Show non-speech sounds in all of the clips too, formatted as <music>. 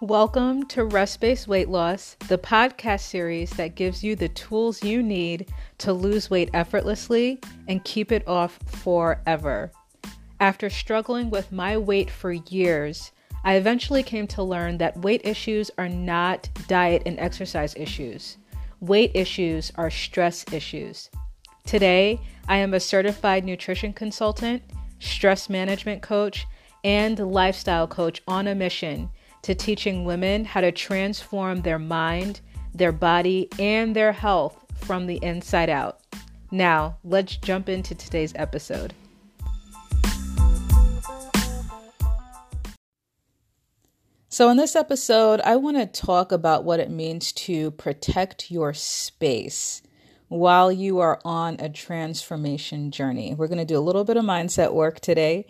Welcome to Rest Based Weight Loss, the podcast series that gives you the tools you need to lose weight effortlessly and keep it off forever. After struggling with my weight for years, I eventually came to learn that weight issues are not diet and exercise issues. Weight issues are stress issues. Today, I am a certified nutrition consultant, stress management coach, and lifestyle coach on a mission to teaching women how to transform their mind, their body, and their health from the inside out. Now, let's jump into today's episode. So, in this episode, I want to talk about what it means to protect your space while you are on a transformation journey. We're going to do a little bit of mindset work today.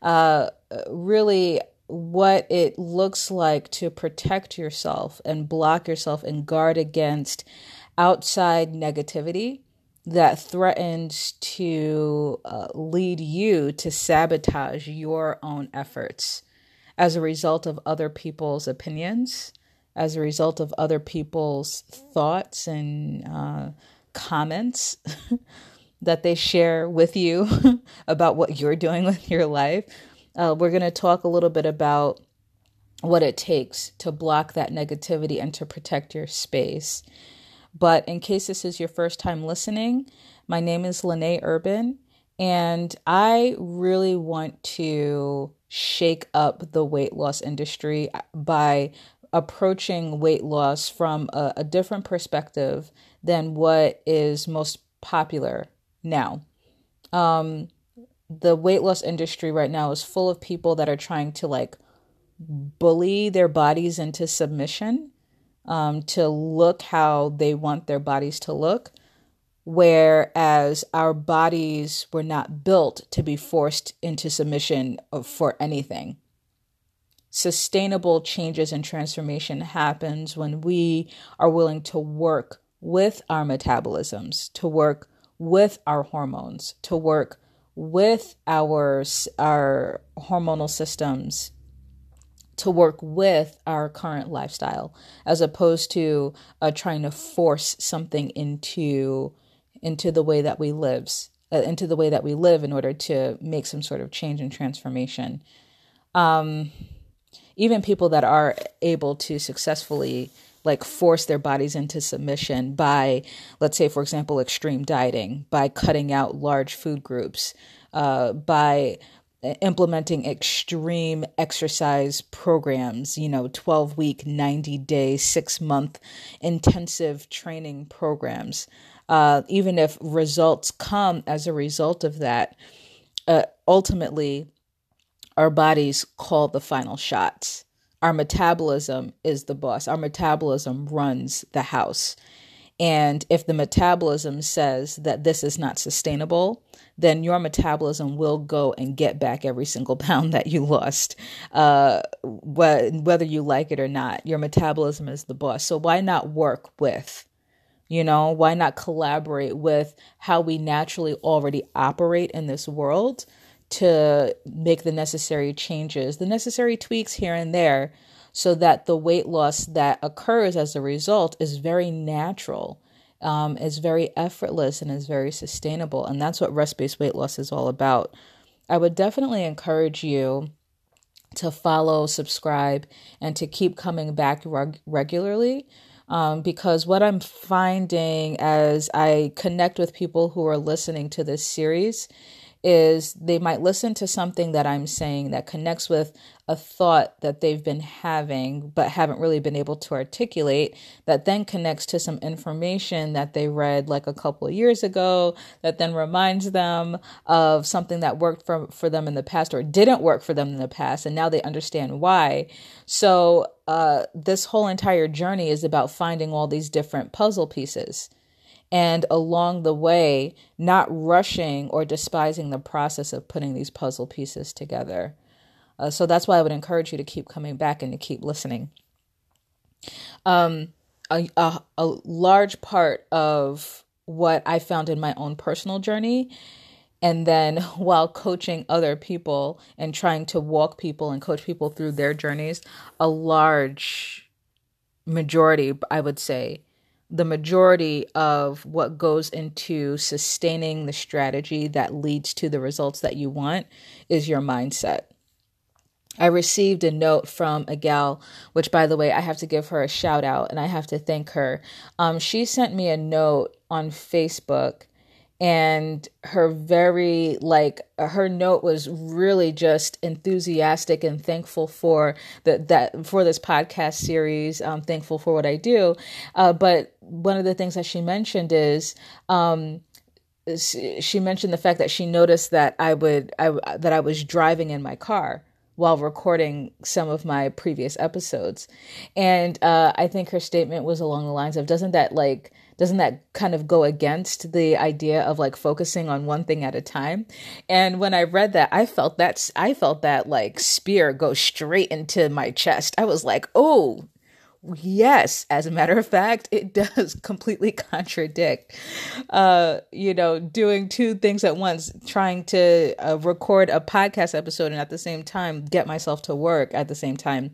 Uh, really what it looks like to protect yourself and block yourself and guard against outside negativity that threatens to uh, lead you to sabotage your own efforts as a result of other people's opinions, as a result of other people's thoughts and uh, comments <laughs> that they share with you <laughs> about what you're doing with your life uh, we're going to talk a little bit about what it takes to block that negativity and to protect your space. But in case this is your first time listening, my name is Lene Urban, and I really want to shake up the weight loss industry by approaching weight loss from a, a different perspective than what is most popular now. Um, the weight loss industry right now is full of people that are trying to like bully their bodies into submission um, to look how they want their bodies to look whereas our bodies were not built to be forced into submission for anything. Sustainable changes and transformation happens when we are willing to work with our metabolisms to work with our hormones to work with our our hormonal systems to work with our current lifestyle as opposed to uh, trying to force something into into the way that we lives uh, into the way that we live in order to make some sort of change and transformation. Um, even people that are able to successfully like force their bodies into submission by, let's say, for example, extreme dieting, by cutting out large food groups, uh, by implementing extreme exercise programs, you know, 12 week, 90 day, six month intensive training programs. Uh, even if results come as a result of that, uh, ultimately, our bodies call the final shots our metabolism is the boss. Our metabolism runs the house. And if the metabolism says that this is not sustainable, then your metabolism will go and get back every single <laughs> pound that you lost, uh, whether you like it or not. Your metabolism is the boss. So why not work with? You know, why not collaborate with how we naturally already operate in this world to make the necessary changes, the necessary tweaks here and there, so that the weight loss that occurs as a result is very natural, um, is very effortless, and is very sustainable. And that's what rest based weight loss is all about. I would definitely encourage you to follow, subscribe, and to keep coming back reg- regularly. Um, because what I'm finding as I connect with people who are listening to this series is they might listen to something that I'm saying that connects with a thought that they've been having but haven't really been able to articulate that then connects to some information that they read like a couple of years ago that then reminds them of something that worked for, for them in the past or didn't work for them in the past and now they understand why. So uh, this whole entire journey is about finding all these different puzzle pieces and along the way, not rushing or despising the process of putting these puzzle pieces together. Uh, so that's why I would encourage you to keep coming back and to keep listening. Um, a, a, a large part of what I found in my own personal journey and then <laughs> while coaching other people and trying to walk people and coach people through their journeys, a large majority, I would say, the majority of what goes into sustaining the strategy that leads to the results that you want is your mindset. I received a note from a gal, which by the way, I have to give her a shout out and I have to thank her. Um, she sent me a note on Facebook and her very like her note was really just enthusiastic and thankful for that that for this podcast series. I'm thankful for what i do. Uh, but one of the things that she mentioned is um, she mentioned the fact that she noticed that i would I, that i was driving in my car while recording some of my previous episodes. And uh, i think her statement was along the lines of doesn't that like doesn't that kind of go against the idea of like focusing on one thing at a time? And when i read that i felt that i felt that like spear go straight into my chest. I was like oh yes. As a matter of fact it <laughs> does completely contradict uh you know doing two things at once trying to uh, record a podcast episode and at the same time get myself to work at the same time.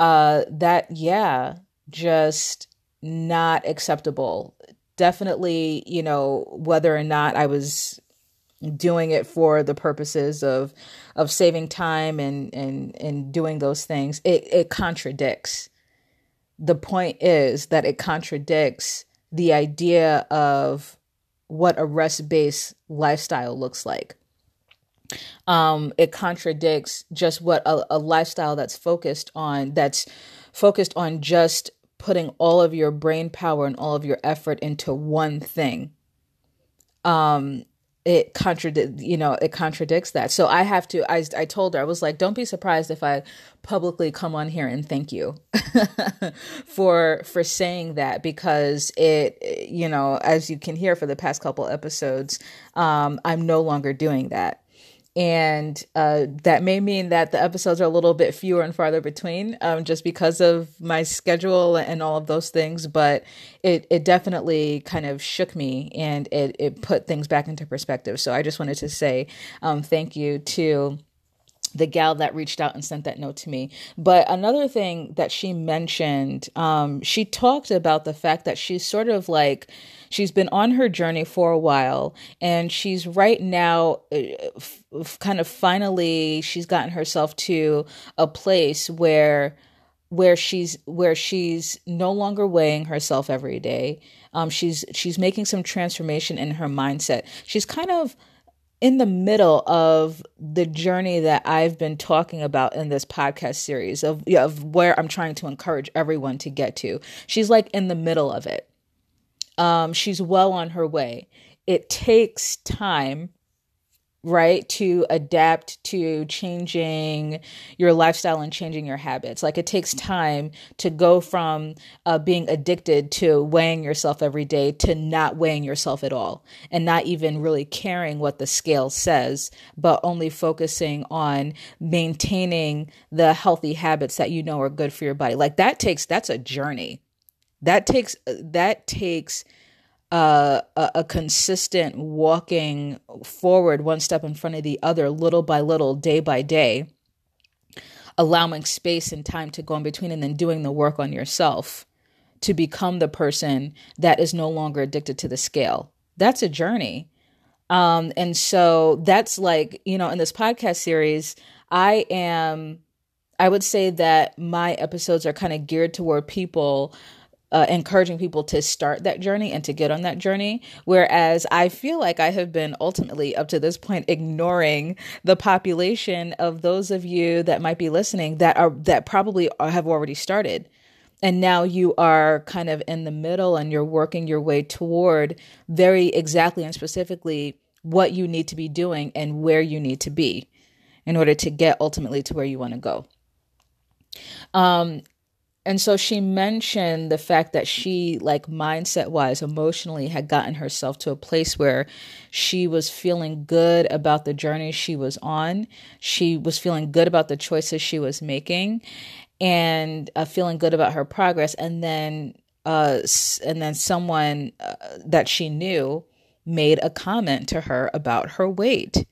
Uh that yeah just not acceptable. Definitely, you know, whether or not I was doing it for the purposes of of saving time and and and doing those things, it it contradicts. The point is that it contradicts the idea of what a rest based lifestyle looks like. Um, it contradicts just what a, a lifestyle that's focused on that's focused on just putting all of your brain power and all of your effort into one thing. Um it contradict you know it contradicts that. So i have to i i told her i was like don't be surprised if i publicly come on here and thank you <laughs> for for saying that because it you know as you can hear for the past couple episodes um i'm no longer doing that and uh, that may mean that the episodes are a little bit fewer and farther between um, just because of my schedule and all of those things but it, it definitely kind of shook me and it, it put things back into perspective. So i just wanted to say um, thank you to the gal that reached out and sent that note to me. But another thing that she mentioned, um, she talked about the fact that she's sort of like, she's been on her journey for a while and she's right now uh, f- kind of finally, she's gotten herself to a place where where she's where she's no longer weighing herself every day um she's she's making some transformation in her mindset she's kind of in the middle of the journey that I've been talking about in this podcast series of of where I'm trying to encourage everyone to get to. She's like in the middle of it. Um, she's well on her way. It takes time right to adapt to changing your lifestyle and changing your habits. Like it takes time to go from uh, being addicted to weighing yourself every day to not weighing yourself at all and not even really caring what the scale says but only focusing on maintaining the healthy habits that you know are good for your body. Like that takes that's a journey. That takes that takes a, a consistent walking forward one step in front of the other, little by little, day by day, allowing space and time to go in between, and then doing the work on yourself to become the person that is no longer addicted to the scale. That's a journey. Um, and so that's like, you know, in this podcast series, I am, I would say that my episodes are kind of geared toward people uh, encouraging people to start that journey and to get on that journey. Whereas I feel like I have been ultimately up to this point ignoring the population of those of you that might be listening that are that probably have already started. And now you are kind of in the middle and you're working your way toward very exactly and specifically what you need to be doing and where you need to be in order to get ultimately to where you want to go. Um, and so she mentioned the fact that she like mindset wise emotionally had gotten herself to a place where she was feeling good about the journey she was on she was feeling good about the choices she was making and uh, feeling good about her progress and then uh and then someone uh, that she knew made a comment to her about her weight,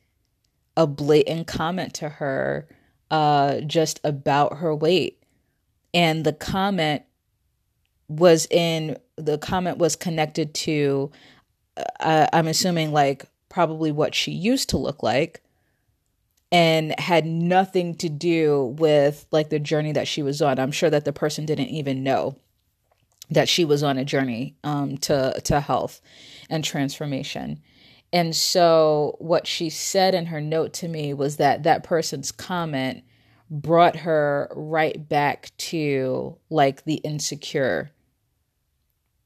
a blatant comment to her uh, just about her weight. And the comment was in, the comment was connected to, uh, I'm assuming, like probably what she used to look like and had nothing to do with like the journey that she was on. I'm sure that the person didn't even know that she was on a journey um, to to health and transformation. And so what she said in her note to me was that that person's comment brought her right back to like the insecure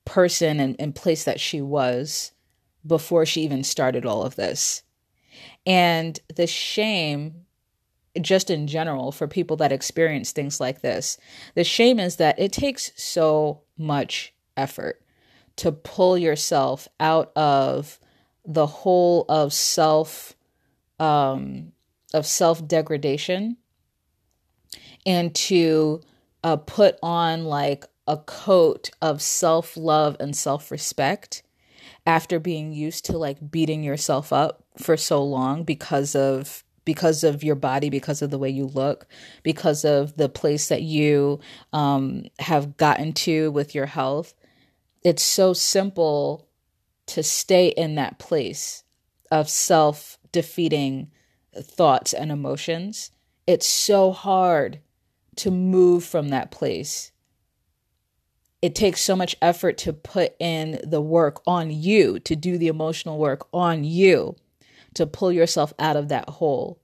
person and, and place that she was before she even started all of this. And the shame just in general for people that experience things like this. The shame is that it takes so much effort to pull yourself out of the hole of self um, of self degradation and to uh, put on like a coat of self love and self respect after being used to like beating yourself up for so long because of because of your body, because of the way you look, because of the place that you um, have gotten to with your health. It's so simple to stay in that place of self defeating thoughts and emotions. It's so hard to move from that place. It takes so much effort to put in the work on you, to do the emotional work on you to pull yourself out of that hole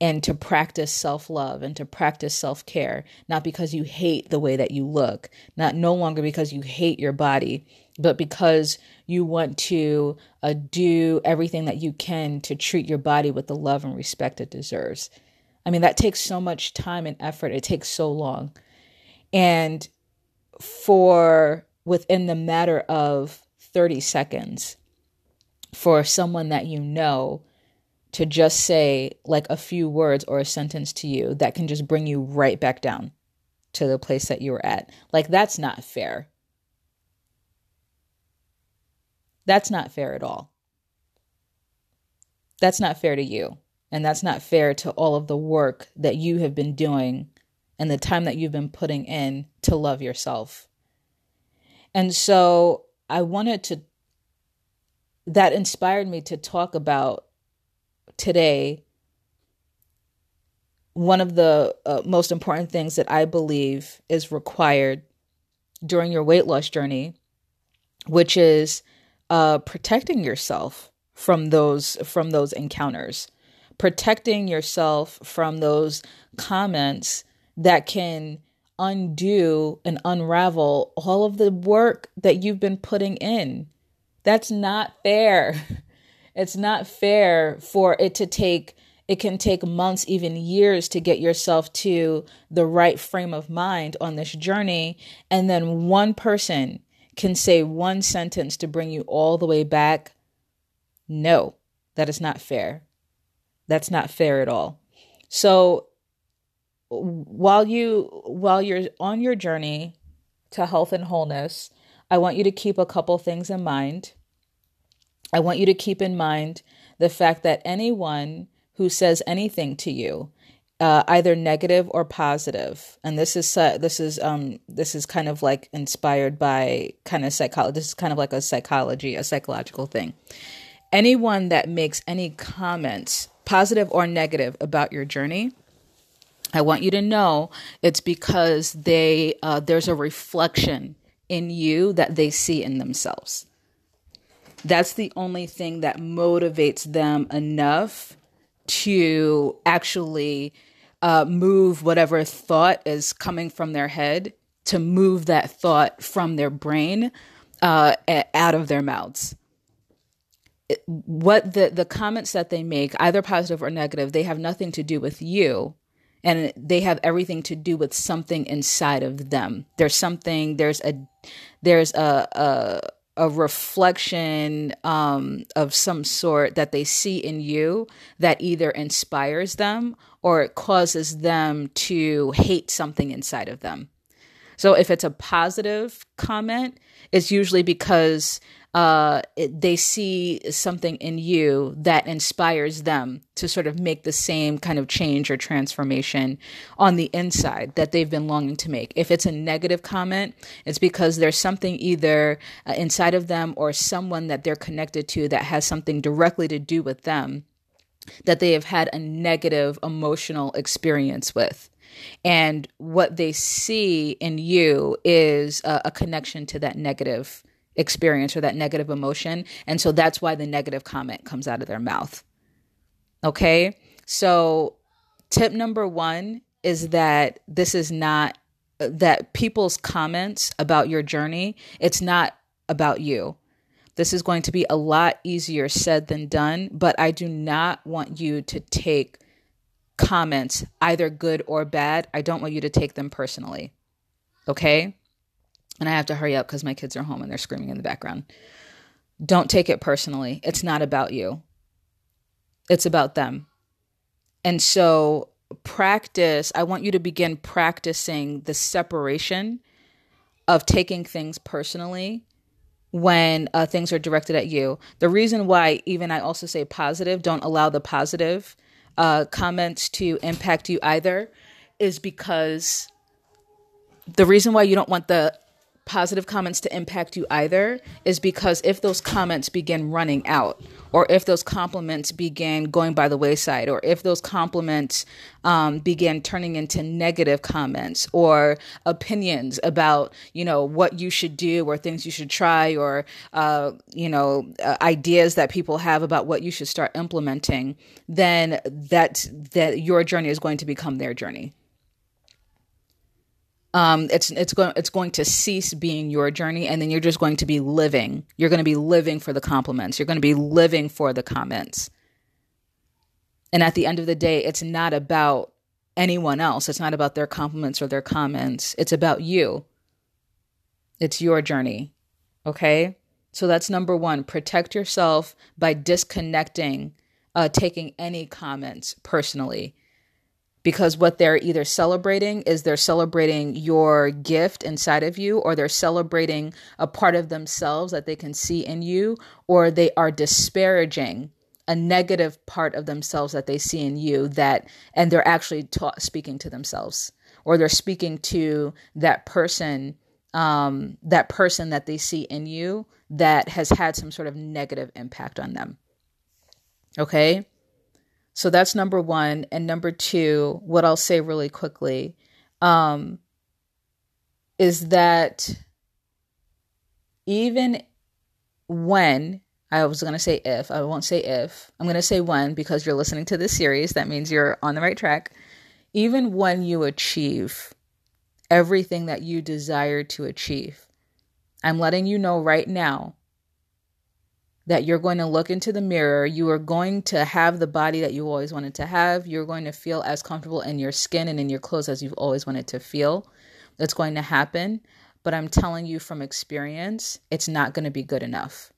and to practice self-love and to practice self-care not because you hate the way that you look not no longer because you hate your body but because you want to uh, do everything that you can to treat your body with the love and respect it deserves i mean that takes so much time and effort it takes so long and for within the matter of 30 seconds for someone that you know to just say like a few words or a sentence to you that can just bring you right back down to the place that you were at. Like, that's not fair. That's not fair at all. That's not fair to you. And that's not fair to all of the work that you have been doing and the time that you've been putting in to love yourself. And so I wanted to that inspired me to talk about today one of the uh, most important things that I believe is required during your weight loss journey, which is uh, protecting yourself from those from those encounters, protecting yourself from those comments that can undo and unravel all of the work that you've been putting in that's not fair. <laughs> It's not fair for it to take it can take months, even years to get yourself to the right frame of mind on this journey. And then one person can say one sentence to bring you all the way back. No, that is not fair. That's not fair at all. So while you while you're on your journey to health and wholeness, I want you to keep a couple things in mind. I want you to keep in mind the fact that anyone who says anything to you, uh, either negative or positive, and this is uh, this is um this is kind of like inspired by kind of psychology. This is kind of like a psychology, a psychological thing. Anyone that makes any comments, positive or negative, about your journey, I want you to know it's because they uh, there's a reflection in you that they see in themselves. That's the only thing that motivates them enough to actually uh, move whatever thought is coming from their head to move that thought from their brain uh, out of their mouths. What the the comments that they make, either positive or negative, they have nothing to do with you. And they have everything to do with something inside of them. There's something there's a there's a a, a reflection um, of some sort that they see in you that either inspires them or it causes them to hate something inside of them. So if it's a positive comment it's usually because uh, it, they see something in you that inspires them to sort of make the same kind of change or transformation on the inside that they've been longing to make. If it's a negative comment, it's because there's something either uh, inside of them or someone that they're connected to that has something directly to do with them that they have had a negative emotional experience with. And what they see in you is a, a connection to that negative experience or that negative emotion. And so that's why the negative comment comes out of their mouth. Okay. So, tip number one is that this is not that people's comments about your journey, it's not about you. This is going to be a lot easier said than done, but I do not want you to take comments, either good or bad. I don't want you to take them personally. Okay? And I have to hurry up because my kids are home and they're screaming in the background. Don't take it personally. It's not about you, it's about them. And so, practice, I want you to begin practicing the separation of taking things personally when uh, things are directed at you. The reason why, even I also say positive, don't allow the positive uh, comments to impact you either, is because the reason why you don't want the positive comments to impact you either is because if those comments begin running out, or if those compliments begin going by the wayside, or if those compliments um, begin turning into negative comments or opinions about, you know, what you should do or things you should try or, uh, you know, uh, ideas that people have about what you should start implementing, then that that your journey is going to become their journey um, it's it's going it's going to cease being your journey, and then you're just going to be living. You're going to be living for the compliments. You're going to be living for the comments. And at the end of the day, it's not about anyone else. It's not about their compliments or their comments. It's about you. It's your journey. Okay? So that's number one. Protect yourself by disconnecting, uh, taking any comments personally because what they're either celebrating is they're celebrating your gift inside of you or they're celebrating a part of themselves that they can see in you or they are disparaging a negative part of themselves that they see in you that and they're actually ta- speaking to themselves or they're speaking to that person um, that person that they see in you that has had some sort of negative impact on them. Okay so that's number one. And number two, what I'll say really quickly um, is that even when I was going to say if, I won't say if, I'm going to say when because you're listening to this series. That means you're on the right track. Even when you achieve everything that you desire to achieve, I'm letting you know right now that you're going to look into the mirror. You are going to have the body that you always wanted to have. You're going to feel as comfortable in your skin and in your clothes as you've always wanted to feel. That's going to happen. But I'm telling you from experience, it's not going to be good enough.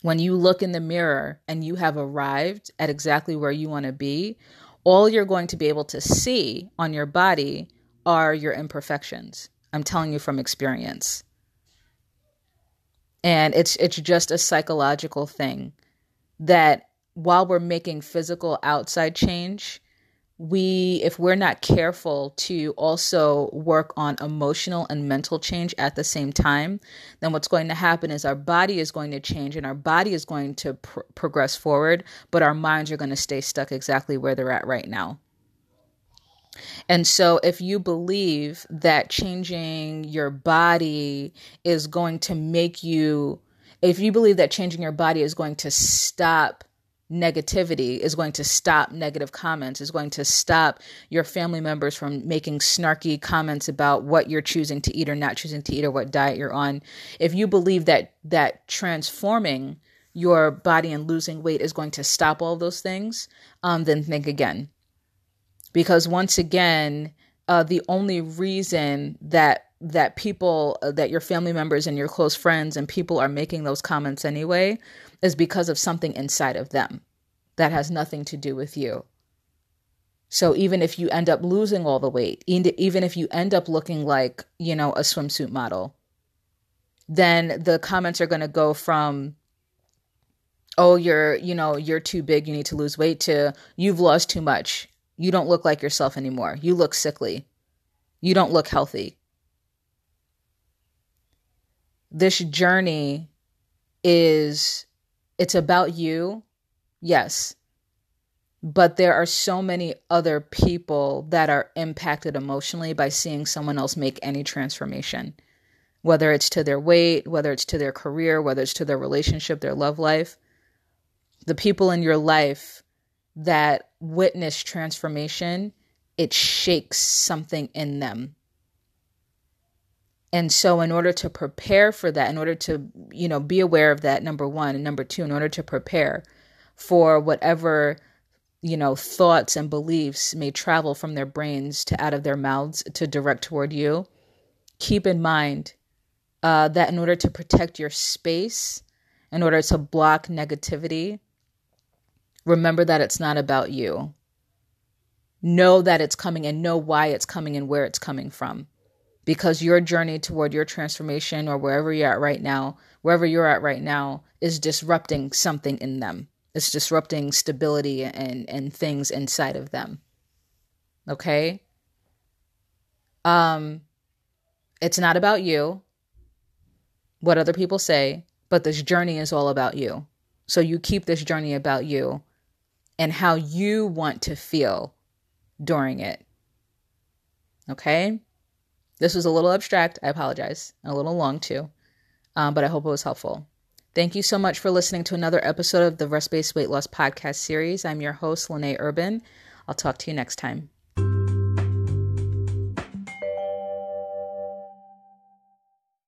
When you look in the mirror and you have arrived at exactly where you want to be, all you're going to be able to see on your body are your imperfections. I'm telling you from experience and it's it's just a psychological thing that while we're making physical outside change we if we're not careful to also work on emotional and mental change at the same time then what's going to happen is our body is going to change and our body is going to pr- progress forward but our minds are going to stay stuck exactly where they're at right now and so, if you believe that changing your body is going to make you, if you believe that changing your body is going to stop negativity, is going to stop negative comments, is going to stop your family members from making snarky comments about what you're choosing to eat or not choosing to eat or what diet you're on, if you believe that that transforming your body and losing weight is going to stop all those things, um, then think again because once again, uh, the only reason that that people uh, that your family members and your close friends and people are making those comments anyway is because of something inside of them that has nothing to do with you. So even if you end up losing all the weight, even if you end up looking like, you know, a swimsuit model, then the comments are going to go from oh you're you know you're too big you need to lose weight to you've lost too much you don't look like yourself anymore. You look sickly. You don't look healthy. This journey is it's about you yes. But there are so many other people that are impacted emotionally by seeing someone else make any transformation. Whether it's to their weight whether it's to their career whether it's to their relationship their love life. The people in your life that witness transformation, it shakes something in them. And so in order to prepare for that, in order to, you know, be aware of that number 1 and number 2, in order to prepare for whatever you know thoughts and beliefs may travel from their brains to out of their mouths to direct toward you keep in mind uh, that in order to protect your space in order to block negativity remember that it's not about you. Know that it's coming and know why it's coming and where it's coming from. Because your journey toward your transformation or wherever you're at right now, wherever you're at right now, is disrupting something in them. It's disrupting stability and, and things inside of them. Okay? Um, it's not about you, what other people say, but this journey is all about you. So you keep this journey about you and how you want to feel during it. Okay? This was a little abstract. I apologize. A little long too. Um, but I hope it was helpful. Thank you so much for listening to another episode of the Rest Based Weight Loss Podcast series. I'm your host, Lene Urban. I'll talk to you next time.